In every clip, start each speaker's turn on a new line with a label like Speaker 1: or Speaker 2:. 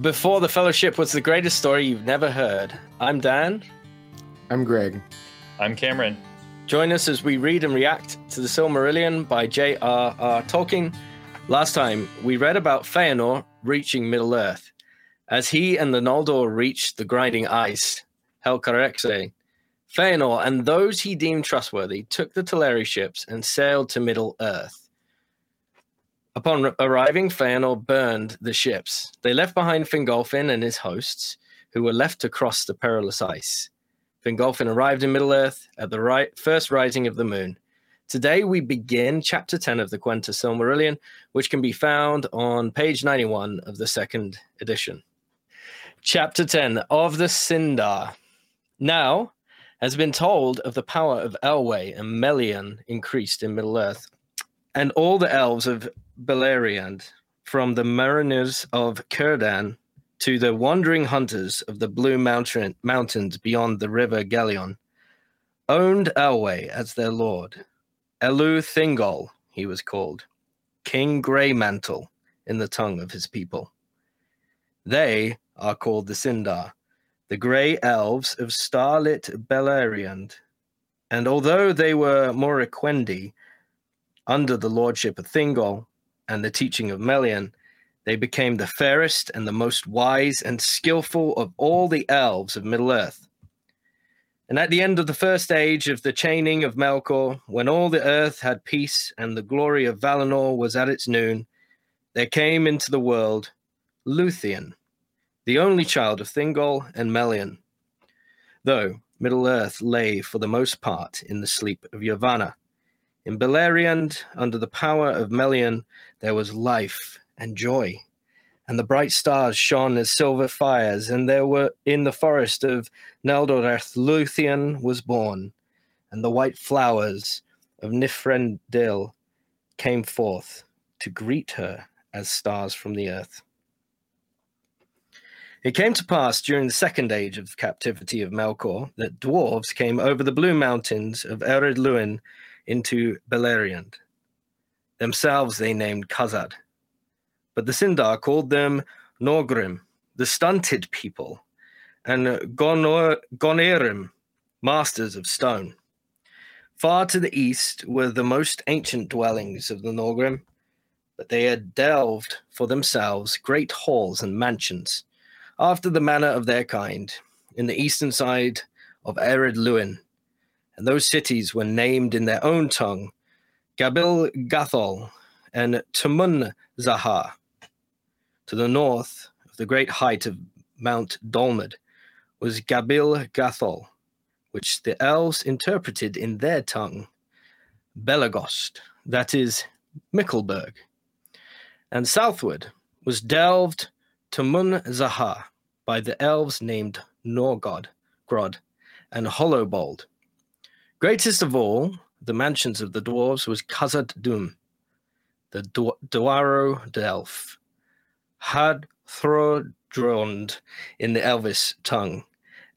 Speaker 1: Before the Fellowship was the greatest story you've never heard. I'm Dan.
Speaker 2: I'm Greg.
Speaker 3: I'm Cameron.
Speaker 1: Join us as we read and react to the Silmarillion by J.R.R. Tolkien. Last time, we read about Feanor reaching Middle Earth. As he and the Noldor reached the grinding ice, Helcaraxe, Feanor and those he deemed trustworthy took the Teleri ships and sailed to Middle Earth. Upon arriving, Feanor burned the ships. They left behind Fingolfin and his hosts, who were left to cross the perilous ice. Fingolfin arrived in Middle Earth at the first rising of the moon. Today we begin chapter 10 of the Quenta Silmarillion, which can be found on page 91 of the second edition. Chapter 10 of the Sindar. Now has been told of the power of Elwë and Melian increased in Middle Earth, and all the elves of Beleriand, from the mariners of Círdan to the wandering hunters of the blue mountain, mountains beyond the river Gelion, owned Elwë as their lord. Elu Thingol, he was called, King Greymantle in the tongue of his people. They are called the Sindar, the grey elves of starlit Beleriand. And although they were Moriquendi, under the lordship of Thingol, and the teaching of Melian, they became the fairest and the most wise and skillful of all the elves of Middle Earth. And at the end of the first age of the chaining of Melkor, when all the earth had peace and the glory of Valinor was at its noon, there came into the world Luthien, the only child of Thingol and Melian. Though Middle Earth lay for the most part in the sleep of Yavanna, in Beleriand, under the power of Melian, there was life and joy, and the bright stars shone as silver fires, and there were in the forest of Neldoreth Luthien was born, and the white flowers of Niphredil came forth to greet her as stars from the earth. It came to pass during the second age of the captivity of Melkor that dwarves came over the blue mountains of Ered Luin into Beleriand. Themselves they named Khazad. But the Sindar called them Naugrim, the stunted people, and Gonor- Gonerim, masters of stone. Far to the east were the most ancient dwellings of the Naugrim, but they had delved for themselves great halls and mansions, after the manner of their kind, in the eastern side of Ered Luin, and those cities were named in their own tongue Gabil Gathol and Tumun Zahar. To the north of the great height of Mount Dolmed was Gabil Gathol, which the elves interpreted in their tongue Belegost, that is, Mickleburg. And southward was delved Tumun Zahar by the elves named Norgod, Grod, and Hollowbold Greatest of all the mansions of the dwarves was Khazad Dum, the Dwarrowdelf, had Throdrond in the Elvish tongue,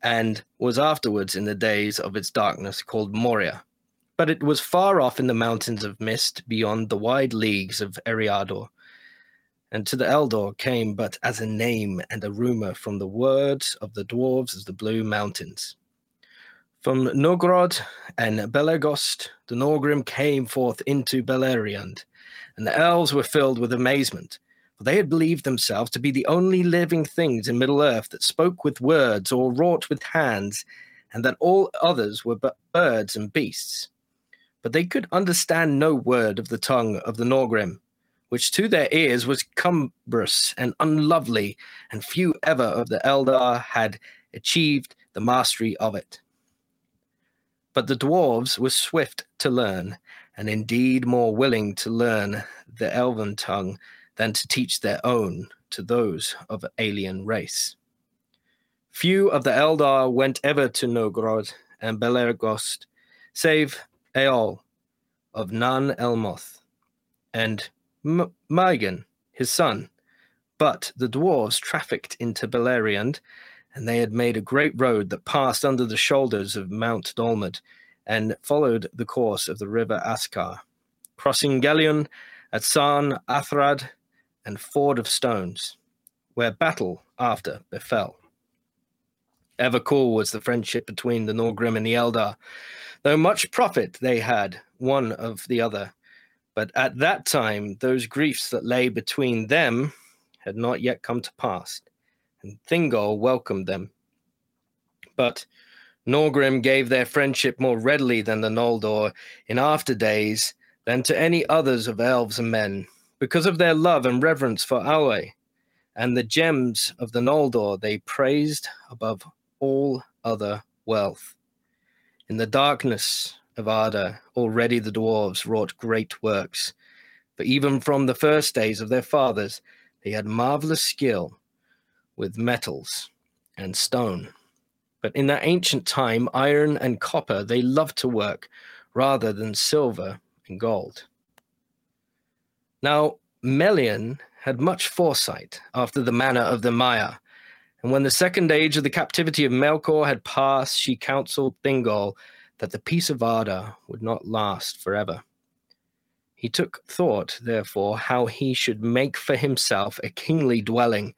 Speaker 1: and was afterwards in the days of its darkness called Moria. But it was far off in the mountains of mist beyond the wide leagues of Eriador, and to the Eldar came but as a name and a rumor from the words of the dwarves of the Blue Mountains. From Nogrod and Belegost, the Naugrim came forth into Beleriand, and the elves were filled with amazement, for they had believed themselves to be the only living things in Middle Earth that spoke with words or wrought with hands, and that all others were but birds and beasts. But they could understand no word of the tongue of the Naugrim, which to their ears was cumbrous and unlovely, and few ever of the Eldar had achieved the mastery of it. But the dwarves were swift to learn, and indeed more willing to learn the elven tongue than to teach their own to those of alien race. Few of the Eldar went ever to Nogrod and Belegost, save Eol of Nan Elmoth and M- his son. But the dwarves trafficked into Beleriand and they had made a great road that passed under the shoulders of Mount Dolmed and followed the course of the river Ascar, crossing Gelion at Sarn Athrad and Ford of Stones. where battle after befell. Ever cool was the friendship between the Naugrim and the Eldar, though much profit they had one of the other. But at that time, those griefs that lay between them had not yet come to pass, and Thingol welcomed them. But Naugrim gave their friendship more readily than the Noldor in after days than to any others of elves and men, because of their love and reverence for Aule, and the gems of the Noldor they praised above all other wealth. In the darkness of Arda, already the dwarves wrought great works, for even from the first days of their fathers, they had marvelous skill with metals and stone. But in that ancient time, iron and copper they loved to work rather than silver and gold. Now, Melian had much foresight after the manner of the Maiar. and when the second age of the captivity of Melkor had passed, she counseled Thingol that the peace of Arda would not last forever. He took thought, therefore, how he should make for himself a kingly dwelling,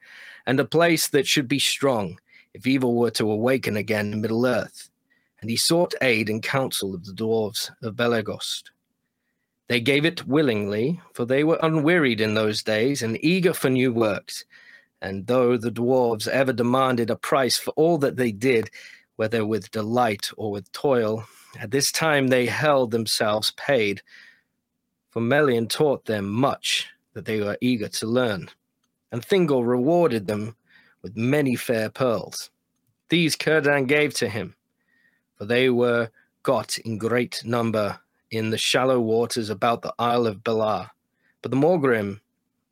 Speaker 1: and a place that should be strong, if evil were to awaken again in Middle Earth. And he sought aid and counsel of the dwarves of Belegost. They gave it willingly, for they were unwearied in those days and eager for new works. And though the dwarves ever demanded a price for all that they did, whether with delight or with toil, at this time they held themselves paid. For Melian taught them much that they were eager to learn, and Thingol rewarded them with many fair pearls. These Círdan gave to him, for they were got in great number in the shallow waters about the Isle of Balar. But the Morgrim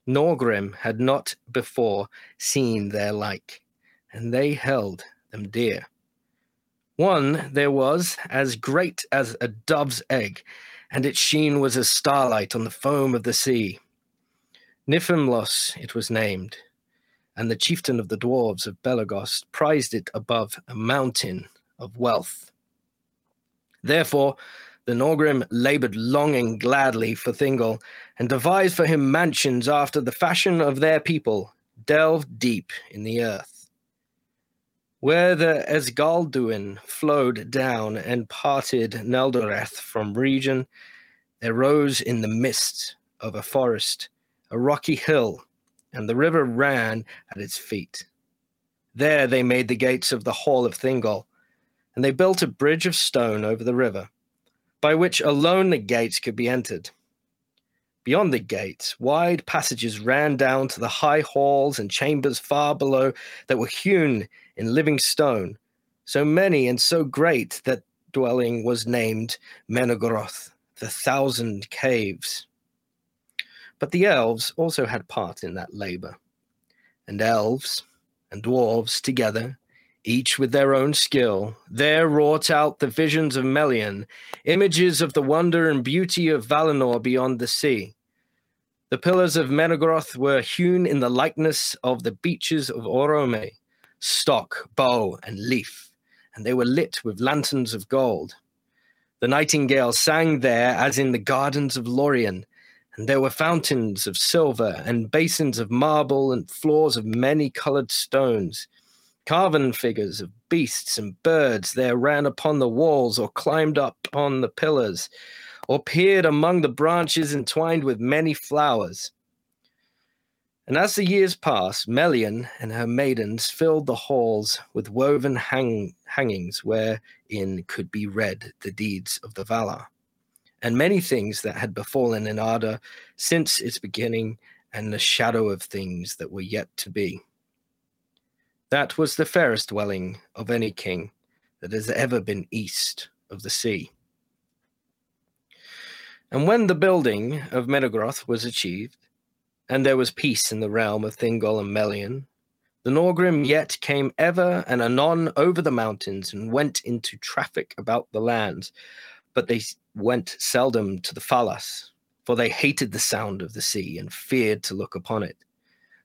Speaker 1: Naugrim had not before seen their like, and they held them dear. One there was as great as a dove's egg, and its sheen was as starlight on the foam of the sea. Nimphelos it was named, and the chieftain of the dwarves of Belegost prized it above a mountain of wealth. Therefore the Naugrim labored long and gladly for Thingol, and devised for him mansions after the fashion of their people, delved deep in the earth. Where the Esgalduin flowed down and parted Neldoreth from Region, there rose in the midst of a forest a rocky hill, and the river ran at its feet. There they made the gates of the hall of Thingol, and they built a bridge of stone over the river by which alone the gates could be entered. Beyond the gates, wide passages ran down to the high halls and chambers far below that were hewn in living stone, so many and so great that dwelling was named Menegroth, the thousand caves. But the elves also had part in that labor, and elves and dwarves together each with their own skill, there wrought out the visions of Melian, images of the wonder and beauty of Valinor beyond the sea. The pillars of Menegroth were hewn in the likeness of the beeches of Orome, stock, bow, and leaf, and they were lit with lanterns of gold. The nightingale sang there as in the gardens of Lorien, and there were fountains of silver and basins of marble and floors of many colored stones. Carven figures of beasts and birds there ran upon the walls or climbed up on the pillars or peered among the branches entwined with many flowers. And as the years passed, Melian and her maidens filled the halls with woven hang- hangings wherein could be read the deeds of the Valar, and many things that had befallen in Arda since its beginning, and the shadow of things that were yet to be. That was the fairest dwelling of any king that has ever been east of the sea. And when the building of Menegroth was achieved, and there was peace in the realm of Thingol and Melian, the Naugrim yet came ever and anon over the mountains and went into traffic about the lands, but they went seldom to the Falas, for they hated the sound of the sea and feared to look upon it.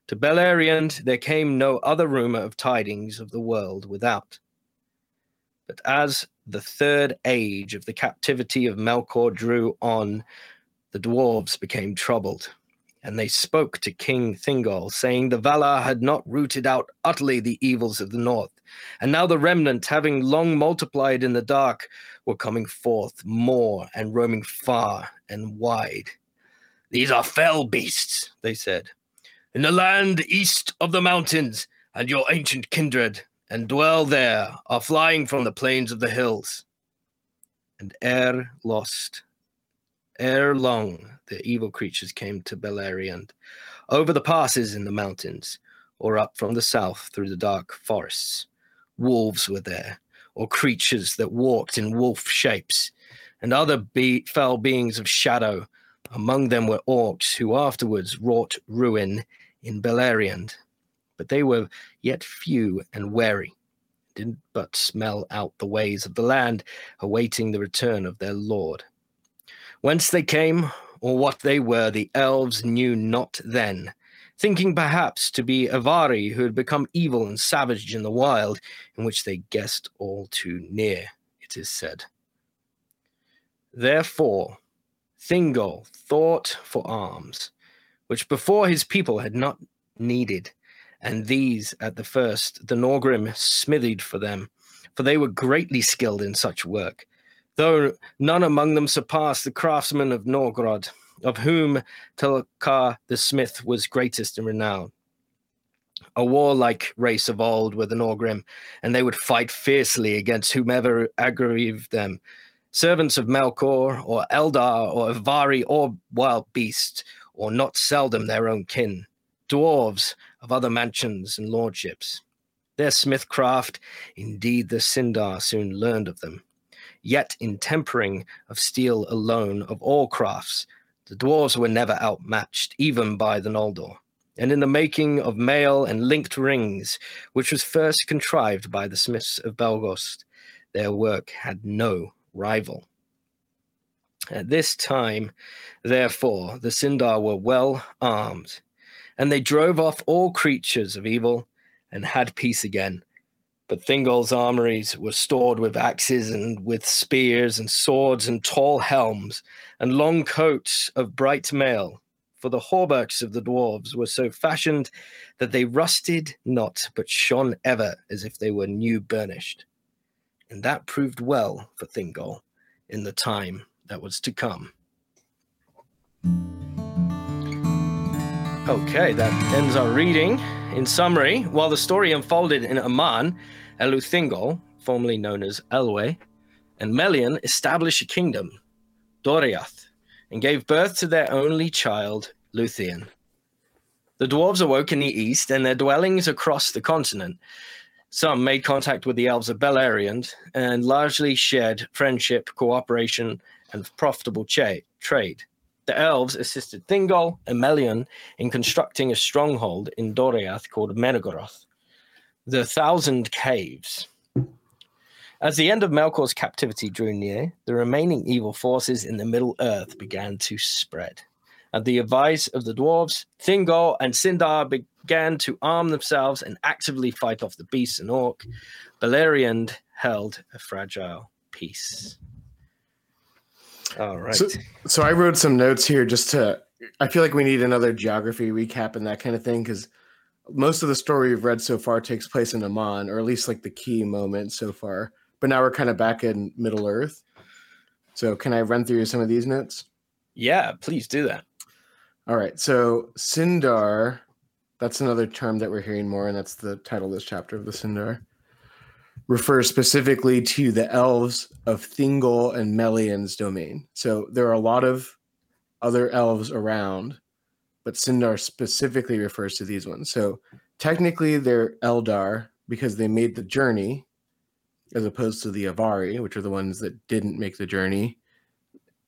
Speaker 1: To Beleriand there came no other rumor of tidings of the world without. But as the third age of the captivity of Melkor drew on, the dwarves became troubled, And they spoke to King Thingol, saying the Valar had not rooted out utterly the evils of the north. And now the remnant, having long multiplied in the dark, were coming forth more and roaming far and wide. These are fell beasts, they said, in the land east of the mountains, and your ancient kindred, and dwell there, are flying from the plains of the hills. And ere lost, ere long, the evil creatures came to Beleriand, over the passes in the mountains, or up from the south through the dark forests. Wolves were there, or creatures that walked in wolf shapes, and other be- fell beings of shadow. Among them were orcs who afterwards wrought ruin in Beleriand. But they were yet few and wary, did but smell out the ways of the land, awaiting the return of their lord. Whence they came, or what they were, the elves knew not then, thinking perhaps to be Avari who had become evil and savage in the wild, in which they guessed all too near, it is said. Therefore, Thingol thought for arms, which before his people had not needed, and these at the first the Naugrim smithied for them, for they were greatly skilled in such work, though none among them surpassed the craftsmen of Nogrod of whom Telchar the smith was greatest in renown. A warlike race of old were the Naugrim, and they would fight fiercely against whomever aggrieved them. Servants of Melkor, or Eldar, or Avari, or wild beast, or not seldom their own kin. Dwarves of other mansions and lordships. Their smithcraft, indeed, the Sindar soon learned of them. Yet in tempering of steel alone, of all crafts, the dwarves were never outmatched, even by the Noldor. And in the making of mail and linked rings, which was first contrived by the smiths of Belgost, their work had no rival. At this time, therefore, the Sindar were well armed, and they drove off all creatures of evil and had peace again, but Thingol's armories were stored with axes and with spears and swords and tall helms and long coats of bright mail. For the hauberks of the dwarves were so fashioned that they rusted not, but shone ever as if they were new burnished. And that proved well for Thingol in the time that was to come. Okay, that ends our reading. In summary, while the story unfolded in Aman, Elu Thingol, formerly known as Elwë, and Melian established a kingdom, Doriath, and gave birth to their only child, Luthien. The dwarves awoke in the east, and their dwellings across the continent. Some made contact with the elves of Beleriand and largely shared friendship, cooperation, and profitable cha- trade. The elves assisted Thingol and Melian in constructing a stronghold in Doriath called Menegroth, the Thousand Caves. As the end of Melkor's captivity drew near, the remaining evil forces in the Middle Earth began to spread. At the advice of the dwarves, Thingol and Sindar began to arm themselves and actively fight off the beasts and orc. Beleriand held a fragile peace. All right.
Speaker 2: So, so I wrote some notes here just to. I feel like we need another geography recap and that kind of thing because most of the story we've read so far takes place in Aman, or at least like the key moment so far. But now we're kind of back in Middle Earth. So can I run through some of these notes?
Speaker 1: Yeah, please do that.
Speaker 2: All right. So Sindar, that's another term that we're hearing more, and that's the title of this chapter of the Sindar refers specifically to the elves of Thingol and Melian's domain. So there are a lot of other elves around, but Sindar specifically refers to these ones. So technically they're Eldar because they made the journey, as opposed to the Avari, which are the ones that didn't make the journey.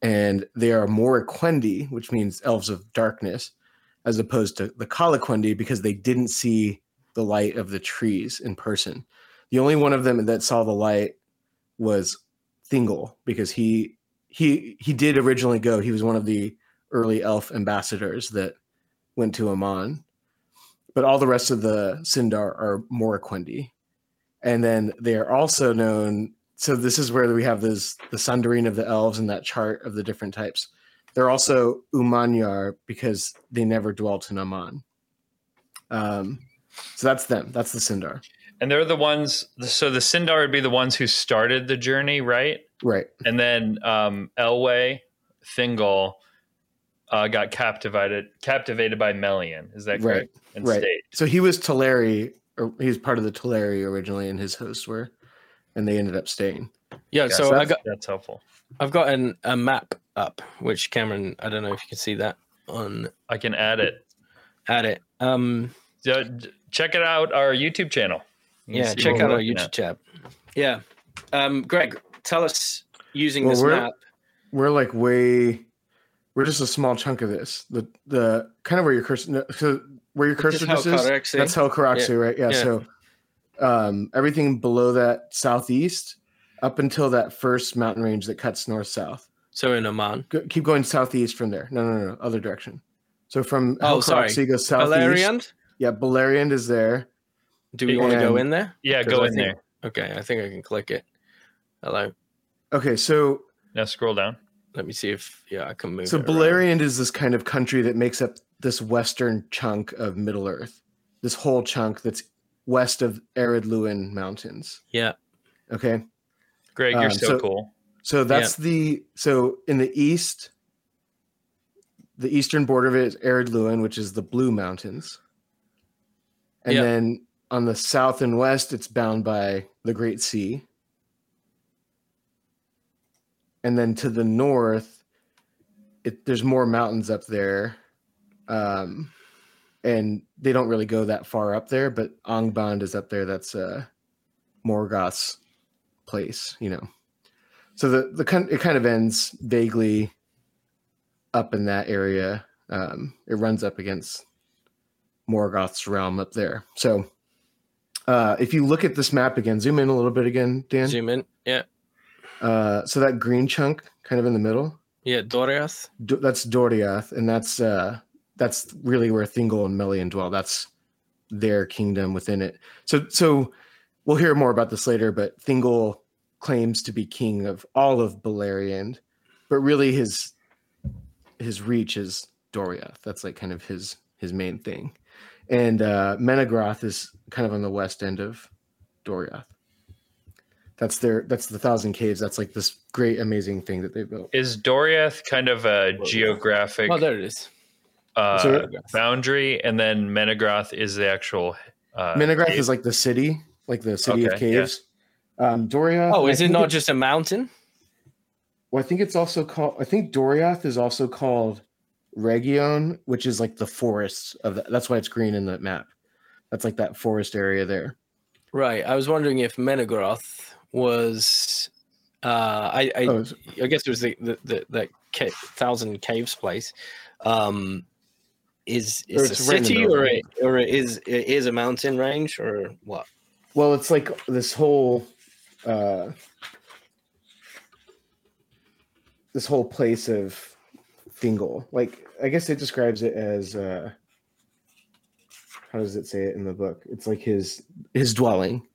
Speaker 2: And they are Moriquendi, which means elves of darkness, as opposed to the Calaquendi because they didn't see the light of the trees in person. The only one of them that saw the light was Thingol because he he he did originally go. He was one of the early elf ambassadors that went to Aman. But all the rest of the Sindar are Moriquendi. And then they are also known. So this is where we have this the sundering of the elves and that chart of the different types. They're also Umanyar because they never dwelt in Aman. Um, so that's them. That's the Sindar.
Speaker 3: And they're the ones. So the Sindar would be the ones who started the journey, right?
Speaker 2: Right.
Speaker 3: And then um, Elwë, Thingol, uh, got captivated captivated by Melian. Is that correct? And
Speaker 2: right.
Speaker 3: stayed.
Speaker 2: So he was Teleri, or he was part of the Teleri originally, and his hosts were, and they ended up staying.
Speaker 1: Yeah,
Speaker 3: Yeah,
Speaker 1: so
Speaker 2: so
Speaker 1: I got
Speaker 3: That's helpful.
Speaker 1: I've got an, a map up, which Cameron, I don't know if you can see that on
Speaker 3: I can add it.
Speaker 1: Add it. Um,
Speaker 3: So, d- check it out our YouTube channel. You can
Speaker 1: yeah, check out our YouTube
Speaker 3: at.
Speaker 1: chat. Yeah, um, Greg, tell us using
Speaker 2: Well,
Speaker 1: this
Speaker 2: we're-
Speaker 1: map.
Speaker 2: We're like way, we're just a small chunk of this. The the kind of where your cursor, so where your cursor
Speaker 1: This
Speaker 2: just
Speaker 1: is
Speaker 2: That's
Speaker 1: Helcaraxe.
Speaker 2: That's Helcaraxe, right? Yeah.
Speaker 1: Yeah.
Speaker 2: So um, everything below that southeast up until that first mountain range that cuts north south.
Speaker 1: So in Aman.
Speaker 2: Go, keep going southeast from there. No, no, no, no, other direction. So from
Speaker 1: Oh, sorry.
Speaker 2: Helcaraxe goes southeast.
Speaker 1: Valerian?
Speaker 2: Yeah, Beleriand is there.
Speaker 1: Do we want to go in there?
Speaker 3: Yeah, go
Speaker 1: I
Speaker 3: in
Speaker 1: think-
Speaker 3: there.
Speaker 1: Okay, I think I can click it. Hello.
Speaker 2: Okay, so
Speaker 3: Now scroll down.
Speaker 1: Let me see if yeah I can move.
Speaker 2: so
Speaker 1: it around.
Speaker 2: Beleriand is this kind of country that makes up this western chunk of Middle Earth. This whole chunk that's west of Ered Luin Mountains.
Speaker 1: Yeah.
Speaker 2: Okay.
Speaker 3: Greg, you're
Speaker 2: Um,
Speaker 3: so,
Speaker 2: so-
Speaker 3: cool.
Speaker 2: So that's the so in the east, the eastern border of it is Ered Luin, which is the Blue Mountains. And
Speaker 1: Yeah.
Speaker 2: then on the south and west, it's bound by the Great Sea. And then to the north, it, there's more mountains up there. Um, and they don't really go that far up there, but Angband is up there. That's uh, Morgoth's place, you know. So the the it kind of ends vaguely up in that area. Um, it runs up against Morgoth's realm up there. So uh, if you look at this map again, zoom in a little bit again, Dan.
Speaker 1: Zoom in. Yeah.
Speaker 2: Uh, so that green chunk, kind of in the middle,
Speaker 1: Yeah. Doriath.
Speaker 2: D- that's Doriath, and that's uh, that's really where Thingol and Melian dwell. That's their kingdom within it. So so we'll hear more about this later, but Thingol claims to be king of all of Beleriand, but really his his reach is Doriath. That's like kind of his his main thing. And uh Menegroth is kind of on the west end of Doriath. That's their that's the thousand caves. That's like this great amazing thing that they built.
Speaker 3: Is Doriath kind of a geographic
Speaker 1: Oh, there it is.
Speaker 3: uh,
Speaker 2: So-
Speaker 3: boundary, and then Menegroth is the actual. Uh,
Speaker 2: Menegroth
Speaker 3: cave?
Speaker 2: is like the city, like the city of
Speaker 3: Okay, yeah.
Speaker 2: caves. Um, Doriath.
Speaker 1: Oh,
Speaker 2: I
Speaker 1: is it not just a mountain?
Speaker 2: Well, I think it's also called. I think Doriath is also called Region, which is like the forests of that. That's why it's green in the map. That's like that forest area there.
Speaker 1: Right. I was wondering if Menegroth was. Uh, I I,
Speaker 2: Oh,
Speaker 1: I guess it was the the the, the ca- thousand caves place. Um, is is a city or a, or it is is a mountain range or what?
Speaker 2: well, it's like this whole, uh, this whole place of Thingol. Like, I guess it describes it as. Uh, how does it say it in the book? It's like his his dwelling.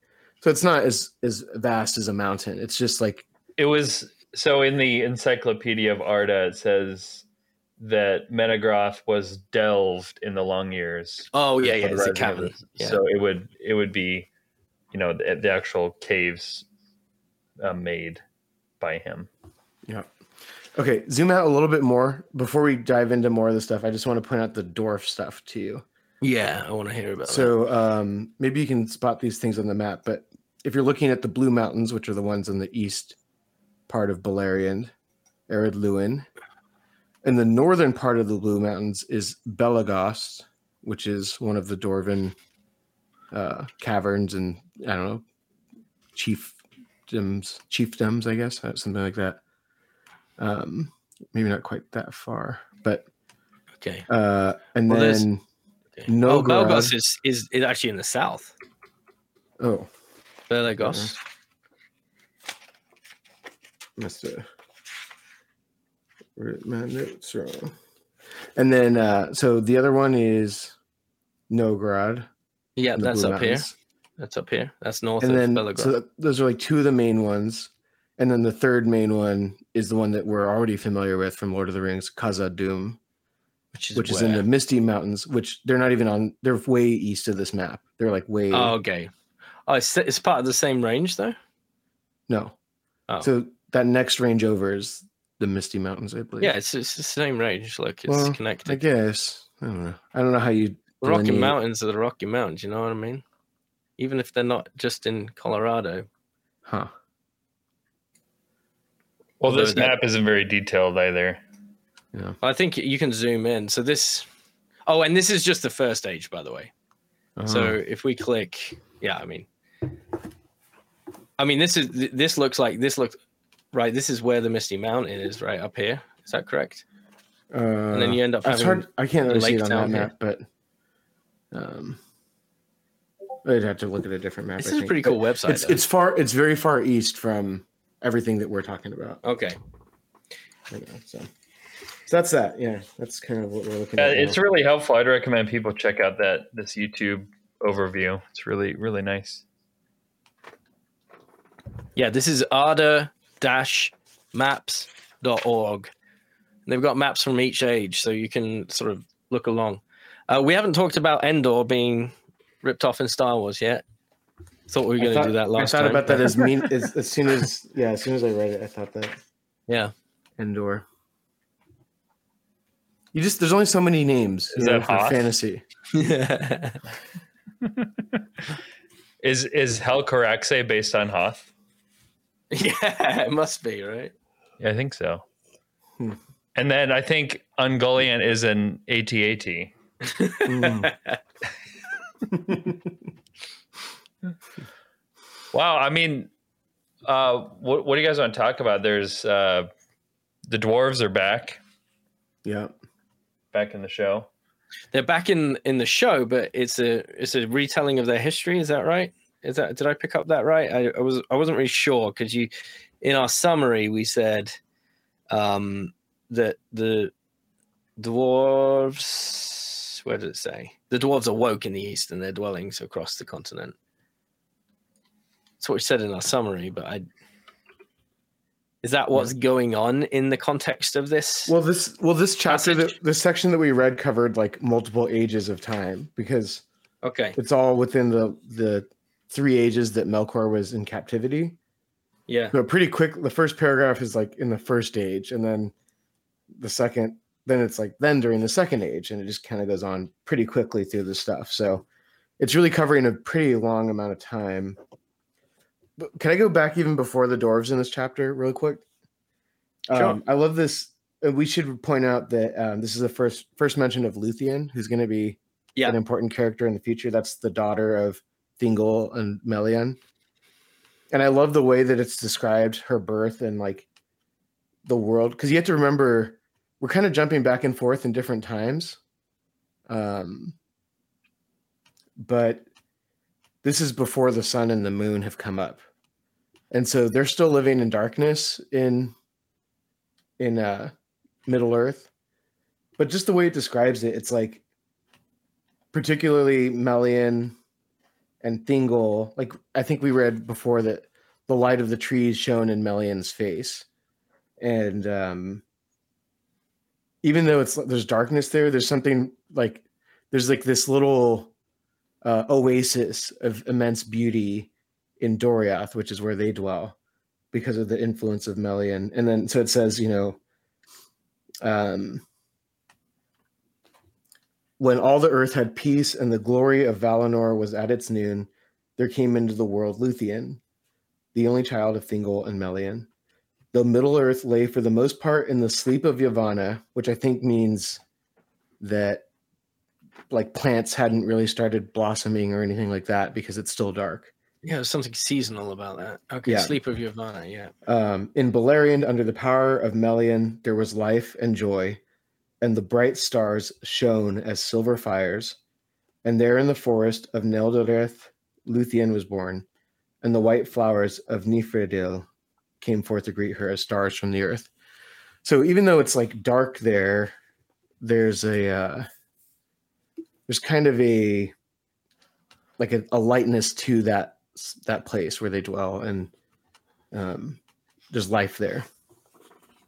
Speaker 2: So it's not as as vast as a mountain. It's just like
Speaker 3: It was so in the Encyclopedia of Arda. It says that Menegroth was delved in the long years.
Speaker 1: Oh yeah, yeah,
Speaker 3: the
Speaker 1: it's a
Speaker 3: rising
Speaker 1: cavern. Yeah.
Speaker 3: So it would it would be, you know, the, the actual caves uh, made by him.
Speaker 2: Yeah. Okay, zoom out a little bit more before we dive into more of the stuff. I just want to point out the dwarf stuff to you.
Speaker 1: yeah, I want to hear about that.
Speaker 2: So um, maybe you can spot these things on the map. But if you're looking at the blue mountains, which are the ones in the east part of Beleriand, Ered Luin, and the northern part of the blue mountains is Belegost, which is one of the Dwarven uh, caverns and I don't know chiefdoms, chiefdoms, I guess something like that. Um, maybe not quite that far, but
Speaker 1: Okay.
Speaker 2: uh, and
Speaker 1: Well,
Speaker 2: then
Speaker 1: okay.
Speaker 2: No
Speaker 1: oh. Belgos is, is is actually in the south.
Speaker 2: oh,
Speaker 1: Belagos.
Speaker 2: must have my notes wrong. And then, uh, so the other one is Nogrod.
Speaker 1: Yeah, that's up here. That's up here. That's north
Speaker 2: And
Speaker 1: of
Speaker 2: then, so those are like two of the main ones. And then the third main one is the one that we're already familiar with from Lord of the Rings, Khazad Dûm,
Speaker 1: which is
Speaker 2: which is in the Misty Mountains, which they're not even on. They're way east of this map. They're like way
Speaker 1: Oh, okay. Oh, it's, it's part of the same range though.
Speaker 2: no.
Speaker 1: Oh.
Speaker 2: So that next range over is the Misty Mountains, I believe.
Speaker 1: Yeah, it's it's the same range. Look, it's
Speaker 2: Well, I guess I don't know. I don't know how you
Speaker 1: The Rocky Mountains are the Rocky Mountains. You know what I mean? Even if they're not just in Colorado.
Speaker 2: Huh?
Speaker 3: Well,
Speaker 1: Although
Speaker 3: this map isn't very detailed either. Yeah.
Speaker 1: I think you can zoom in. So this. Oh, and this is just the first age, by the way. So
Speaker 2: Uh-huh.
Speaker 1: if we click, yeah, I mean, I mean, this is this looks like this looks right. This is where the Misty Mountain is, right up here. Is that correct?
Speaker 2: Uh,
Speaker 1: And then you end up
Speaker 2: It's
Speaker 1: having
Speaker 2: hard. I can't really see it on that
Speaker 1: down here.
Speaker 2: map, but um, I'd have to look at a different map.
Speaker 1: This
Speaker 2: I
Speaker 1: is a
Speaker 2: think.
Speaker 1: pretty
Speaker 2: But
Speaker 1: cool website.
Speaker 2: It's it's far. It's very far east from everything that we're talking about.
Speaker 1: okay.
Speaker 2: you know, so. so that's that. Yeah, that's kind of what we're looking
Speaker 3: Uh,
Speaker 2: at.
Speaker 3: it's
Speaker 2: now.
Speaker 3: really helpful. I'd recommend people check out that this YouTube overview. It's really really nice.
Speaker 1: Yeah, this is arda-maps.org. They've got maps from each age, so you can sort of look along. Uh, we haven't talked about Endor being ripped off in Star Wars yet. Thought we were
Speaker 2: I
Speaker 1: going to
Speaker 2: thought-
Speaker 1: do that last
Speaker 2: I thought
Speaker 1: time.
Speaker 2: about that as mean as, as soon as yeah, as soon as I read it, I thought that
Speaker 1: yeah.
Speaker 2: Endor. You just there's only so many names
Speaker 3: Is
Speaker 2: you know,
Speaker 3: that
Speaker 2: for
Speaker 3: Hoth?
Speaker 2: fantasy.
Speaker 3: Is is Helcaraxe based on Hoth?
Speaker 1: yeah, it must be, right?
Speaker 3: Yeah, I think so.
Speaker 2: Hmm.
Speaker 3: And then I think Ungoliant is an ATAT.
Speaker 2: Mm.
Speaker 3: Wow, I mean, uh, what what do you guys want to talk about? There's uh, the dwarves are back,
Speaker 2: yeah.
Speaker 3: back in the show.
Speaker 1: They're back in in the show, but it's a it's a retelling of their history. Is that right? Is that did I pick up that right? I, I was I wasn't really sure because you in our summary we said um, that the dwarves where did it say the dwarves awoke in the east and their dwellings across the continent. That's what we said in our summary, but I is that what's going on in the context of this?
Speaker 2: Well, this well this chapter that this section that we read covered like multiple ages of time because
Speaker 1: okay,
Speaker 2: it's all within the the three ages that Melkor was in captivity.
Speaker 1: yeah,
Speaker 2: So pretty quick. The first paragraph is like in the first age, and then the second, then it's like then during the second age, and it just kind of goes on pretty quickly through the stuff. So it's really covering a pretty long amount of time. But can I go back even before the dwarves in this chapter, real quick?
Speaker 1: Sure.
Speaker 2: Um, I love this. We should point out that um, this is the first first mention of Luthien, who's going to be
Speaker 1: Yeah.
Speaker 2: an important character in the future. That's the daughter of Thingol and Melian and I love the way that it's described her birth and like the world because you have to remember we're kind of jumping back and forth in different times. Um, but this is before the sun and the moon have come up, and so they're still living in darkness in in uh, Middle Earth. But just the way it describes it, it's like particularly Melian and Thingol, like I think we read before that the light of the trees shone in Melian's face. And um even though it's there's darkness there, there's something like there's like this little uh, oasis of immense beauty in Doriath, which is where they dwell, because of the influence of Melian. And then so it says, you know, um when all the earth had peace and the glory of Valinor was at its noon, there came into the world Luthien, the only child of Thingol and Melian. The Middle Earth lay for the most part in the sleep of Yavanna, which I think means that like plants hadn't really started blossoming or anything like that because it's still dark.
Speaker 1: Yeah, there's something seasonal about that. Okay,
Speaker 2: Yeah.
Speaker 1: Sleep of Yavanna, yeah.
Speaker 2: Um, in Beleriand, under the power of Melian, there was life and joy, and the bright stars shone as silver fires. And there in the forest of Neldoreth, Luthien was born, and the white flowers of Niphredil came forth to greet her as stars from the earth. So even though it's like dark there, there's a uh, there's kind of a like a, a lightness to that that place where they dwell, and um, there's life there.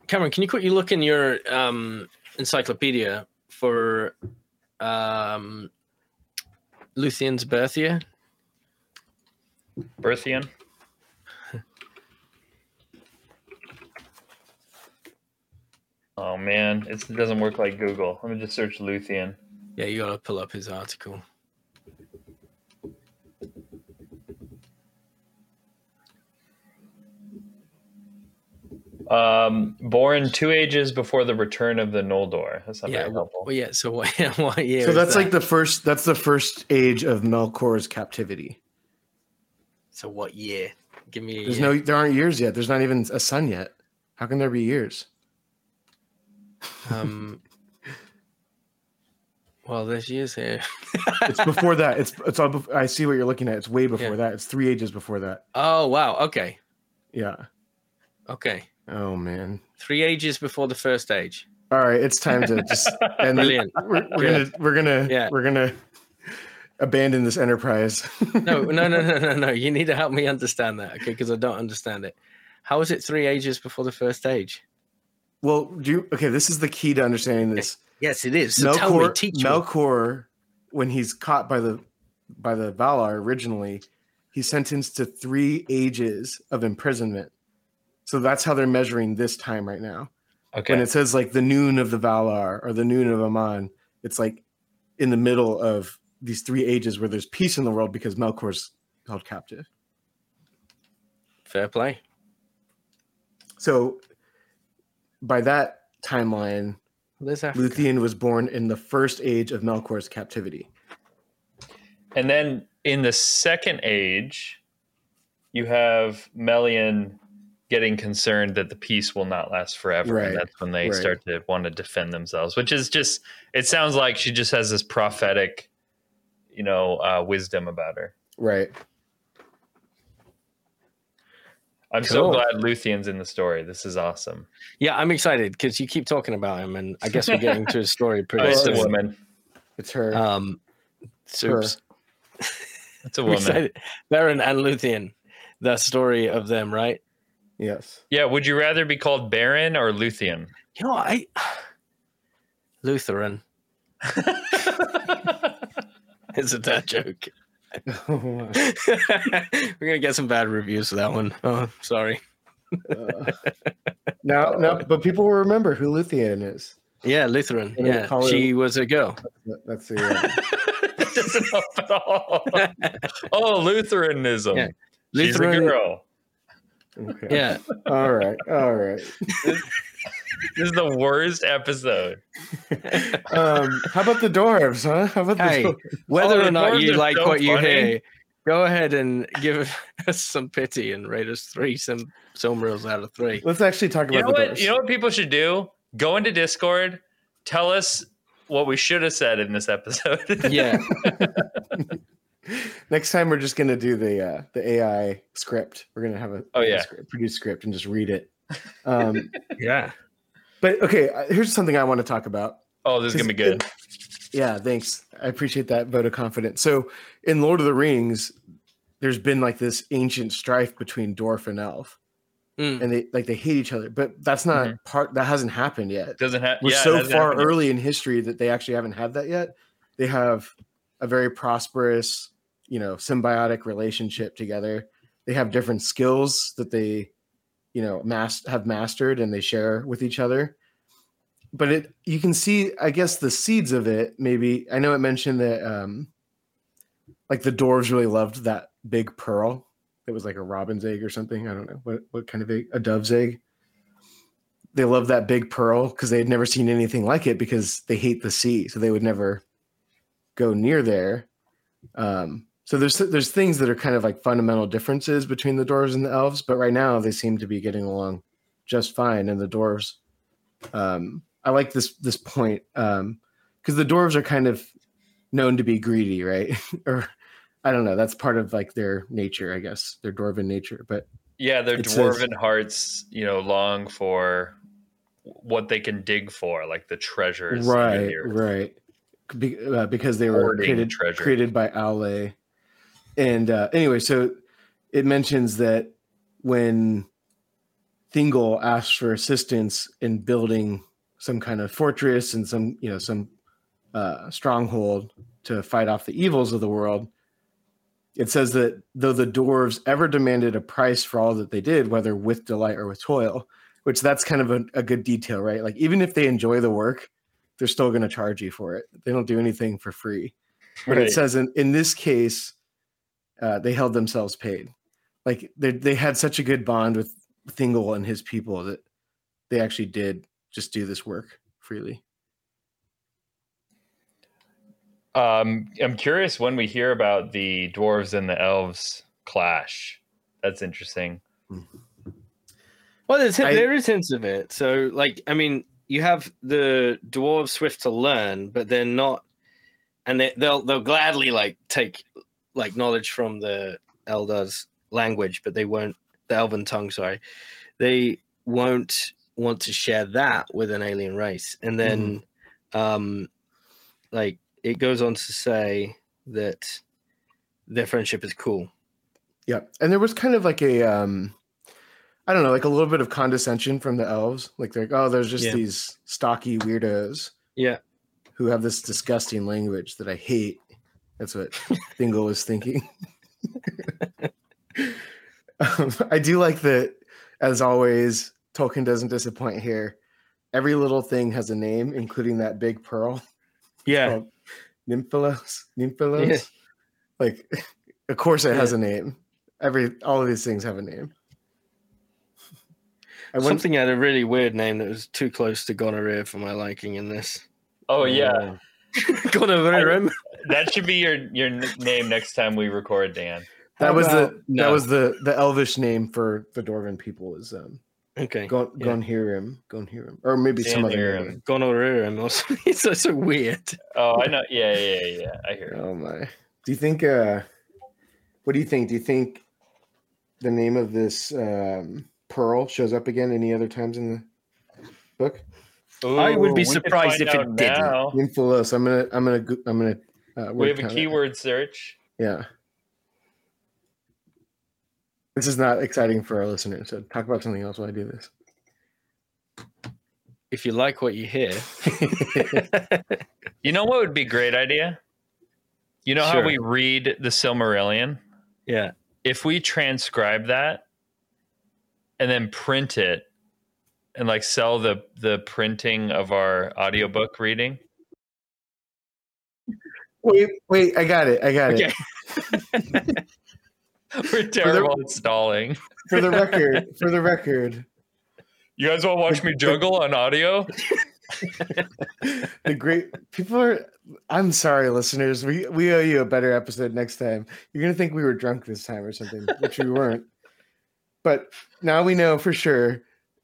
Speaker 1: Cameron, can you quickly look in your um, encyclopedia for um, Luthien's birth year?
Speaker 3: Berthian. Oh man, it's, it doesn't work like Google. Let me just search Luthien.
Speaker 1: Yeah, you gotta pull up his article.
Speaker 3: Um, born two ages before the return of the Noldor. That's not
Speaker 1: yeah,
Speaker 3: very helpful.
Speaker 1: well, yeah. So what? what year?
Speaker 2: so that's
Speaker 1: that?
Speaker 2: like the first. That's the first age of Melkor's captivity.
Speaker 1: So what year? Give me. A
Speaker 2: There's
Speaker 1: year.
Speaker 2: no. There aren't years yet. There's not even a sun yet. How can there be years?
Speaker 1: Um. Well, there's years here.
Speaker 2: It's before that. It's it's all. I see what you're looking at. It's way before
Speaker 1: Yeah.
Speaker 2: that. It's three ages before that.
Speaker 1: oh wow. Okay.
Speaker 2: Yeah.
Speaker 1: Okay.
Speaker 2: Oh man.
Speaker 1: Three ages before the first age.
Speaker 2: All right. It's time to just end.
Speaker 1: Brilliant.
Speaker 2: We're, we're gonna we're gonna
Speaker 1: Yeah.
Speaker 2: we're gonna abandon this enterprise.
Speaker 1: No, no, no, no, no, no. You need to help me understand that, okay? Because I don't understand it. How is it three ages before the first age?
Speaker 2: Well, do you, okay. This is the key to understanding this.
Speaker 1: Yes, it is. So tell me,
Speaker 2: Melkor,
Speaker 1: me.
Speaker 2: Melkor, when he's caught by the by the Valar originally, he's sentenced to three ages of imprisonment. So that's how they're measuring this time right now.
Speaker 3: Okay.
Speaker 2: When it says like the noon of the Valar or the noon of Aman, it's like in the middle of these three ages where there's peace in the world because Melkor's held captive.
Speaker 1: Fair play.
Speaker 2: So by that timeline, Luthien was born in the first age of Melkor's captivity.
Speaker 3: And then in the second age, you have Melian getting concerned that the peace will not last forever.
Speaker 2: Right,
Speaker 3: And that's when they
Speaker 2: right.
Speaker 3: start to want to defend themselves, which is just, it sounds like she just has this prophetic, you know, uh, wisdom about her.
Speaker 2: Right.
Speaker 3: I'm so glad Luthien's in the story. This is awesome.
Speaker 1: Yeah, I'm excited because you keep talking about him, and I guess we're getting to his story
Speaker 3: Oh,
Speaker 1: pretty
Speaker 3: it's a
Speaker 1: soon.
Speaker 3: woman.
Speaker 2: It's her.
Speaker 1: Um, Soups.
Speaker 3: It's a
Speaker 1: I'm
Speaker 3: woman.
Speaker 1: excited. Beren and Luthien, the story of them, right?
Speaker 2: yes.
Speaker 3: Yeah. Would you rather be called Beren or Luthien?
Speaker 1: You know, I Lutheran. It's a dad joke. We're gonna get some bad reviews for that one. Oh, sorry.
Speaker 2: Uh, now, now, but people will remember who Luthien is.
Speaker 1: Yeah, Lutheran.
Speaker 2: And
Speaker 1: Yeah,
Speaker 2: call her-
Speaker 1: she was a girl.
Speaker 2: That- That's the. Uh,
Speaker 3: doesn't help at all. oh, Lutheranism.
Speaker 1: Yeah.
Speaker 3: She's a girl.
Speaker 2: okay.
Speaker 1: Yeah,
Speaker 2: All right. All right.
Speaker 3: This is the worst episode.
Speaker 2: Um, how about the dwarves, huh? How about
Speaker 1: Hey.
Speaker 2: the dwarves?
Speaker 1: whether
Speaker 3: Oh,
Speaker 1: or not you like
Speaker 3: so
Speaker 1: what you
Speaker 3: funny.
Speaker 1: hear, go ahead and give us some pity and rate us three some Silmarils out of three.
Speaker 2: Let's actually talk
Speaker 3: You
Speaker 2: about
Speaker 3: know
Speaker 2: the
Speaker 3: what?
Speaker 2: dwarves.
Speaker 3: You know what people should do? Go into Discord. Tell us what we should have said in this episode.
Speaker 1: Yeah,
Speaker 2: Next time, we're just gonna do the uh, the AI script. We're gonna have a
Speaker 3: Oh, yeah.
Speaker 2: script, produce script and just read it. Um,
Speaker 1: yeah.
Speaker 2: But okay, uh, here's something I want to talk about.
Speaker 3: oh, this is gonna be good.
Speaker 2: Yeah, thanks. I appreciate that vote of confidence. So in Lord of the Rings, there's been like this ancient strife between dwarf and elf,
Speaker 1: Mm.
Speaker 2: and they like they hate each other. But that's not part. That hasn't happened yet.
Speaker 3: Doesn't have.
Speaker 2: We're
Speaker 3: yeah,
Speaker 2: so far
Speaker 3: happened
Speaker 2: early in history that they actually haven't had that yet. They have a very prosperous, you know, symbiotic relationship together. They have different skills that they, you know, mas- have mastered and they share with each other. But it, you can see, I guess, the seeds of it. Maybe I know it mentioned that, um, like the dwarves really loved that big pearl. It was like a robin's egg or something. I don't know what what kind of egg, a dove's egg they love that big pearl because they had never seen anything like it because they hate the sea, so they would never go near there. Um, so there's there's things that are kind of like fundamental differences between the dwarves and the elves, but right now they seem to be getting along just fine. And the dwarves, um, I like this this point because the dwarves are kind of known to be greedy, right? or I don't know. That's part of like their nature, I guess, their dwarven nature. But
Speaker 3: Yeah, their
Speaker 2: It says-
Speaker 3: dwarven hearts, you know, long for what they can dig for, like the treasures.
Speaker 2: right
Speaker 3: the
Speaker 2: right Be, uh, because they were created,
Speaker 3: treasure.
Speaker 2: created by Aule. And uh, anyway so it mentions that when Thingol asks for assistance in building some kind of fortress and some, you know, some uh, stronghold to fight off the evils of the world. It says that though the dwarves ever demanded a price for all that they did, whether with delight or with toil, which that's kind of a, a good detail, right? Like even if they enjoy the work, they're still going to charge you for it. They don't do anything for free. But
Speaker 3: Right.
Speaker 2: it says in, in this case, uh, they held themselves paid. Like they they had such a good bond with Thingol and his people that they actually did just do this work freely.
Speaker 3: Um, I'm curious when we hear about the dwarves and the elves clash. That's interesting.
Speaker 1: Well, there's,
Speaker 2: I-
Speaker 1: there is hints of it. So, like, I mean, you have the dwarves swift to learn, but they're not, and they, they'll they'll gladly like take like knowledge from the elders language, but they won't the Elven tongue. Sorry, they won't want to share that with an alien race. And then, um, like, it goes on to say that their friendship is cool.
Speaker 2: Yeah, and there was kind of like a um I don't know, like a little bit of condescension from the elves. Like they're like, oh, there's just
Speaker 1: Yeah.
Speaker 2: these stocky weirdos
Speaker 1: Yeah.
Speaker 2: who have this disgusting language that I hate. That's what Thingol was thinking. um, I do like that, as always, Tolkien doesn't disappoint here. Every little thing has a name, including that big pearl
Speaker 1: Yeah.
Speaker 2: called Nimphelos. Nimphelos.
Speaker 1: Yeah.
Speaker 2: Like, of course, it has a name. Every all of these things have a name. I wouldn't-
Speaker 1: Something had a really weird name that was too close to gonorrhea for my liking in this.
Speaker 3: Oh yeah,
Speaker 1: gonorrhea.
Speaker 3: That should be your your name next time we record, Dan.
Speaker 2: that
Speaker 1: How
Speaker 2: was
Speaker 1: about-
Speaker 2: the
Speaker 1: no.
Speaker 2: that was the the elvish name for the dwarven people is um
Speaker 1: Okay.
Speaker 2: Gon
Speaker 1: Yeah.
Speaker 2: Gonnhirrim Gonnhirrim or maybe some other
Speaker 3: Ganhirim.
Speaker 2: name.
Speaker 1: Gonorrhea. or something. It's so, so weird.
Speaker 3: Oh, I know. Yeah, yeah, yeah. yeah. I hear. you.
Speaker 2: Oh my! Do you think? uh What do you think? Do you think the name of this um pearl shows up again any other times in the book?
Speaker 1: I would be
Speaker 3: Ooh, we could
Speaker 1: surprised if it
Speaker 3: out
Speaker 1: didn't.
Speaker 3: now.
Speaker 2: I'm gonna I'm gonna I'm gonna. Uh,
Speaker 3: We have a keyword search.
Speaker 2: Yeah. This is not exciting for our listeners. So talk about something else while I do this.
Speaker 1: If you like what you hear,
Speaker 3: You know what would be a great idea? You know how we read the Silmarillion?
Speaker 1: yeah,
Speaker 3: If we transcribe that and then print it and like sell the the printing of our audiobook reading.
Speaker 2: Wait, wait, I got it. I got
Speaker 1: Okay.
Speaker 2: it.
Speaker 3: We're terrible at stalling.
Speaker 2: For the record, for the record,
Speaker 3: You guys want to watch me juggle on audio?
Speaker 2: the great people are I'm sorry, listeners. We we owe you a better episode next time. You're gonna think we were drunk this time or something, which we weren't. But now we know for sure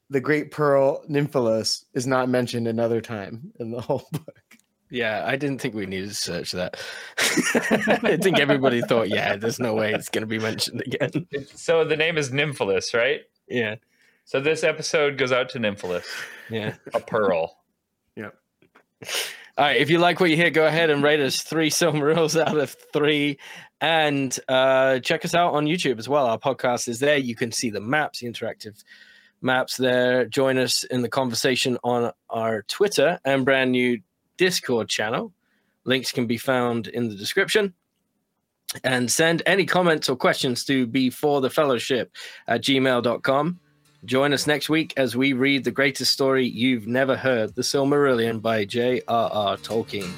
Speaker 2: the great pearl Nimphelos is not mentioned another time in the whole book.
Speaker 1: Yeah. I didn't think we needed to search that. I think everybody thought, yeah, there's no way it's going to be mentioned again.
Speaker 3: So the name is Nimphelos, right?
Speaker 1: Yeah,
Speaker 3: So this episode goes out to Nimphelos,
Speaker 1: yeah.
Speaker 3: a pearl. Yep.
Speaker 1: All right. If you like what you hear, go ahead and rate us three Silmarils out of three. And uh, check us out on YouTube as well. Our podcast is there. You can see the maps, the interactive maps there. Join us in the conversation on our Twitter and brand new Discord channel. Links can be found in the description. And send any comments or questions to before the fellowship at gmail.com. Join us next week as we read the greatest story you've never heard, The Silmarillion by J.R.R. Tolkien.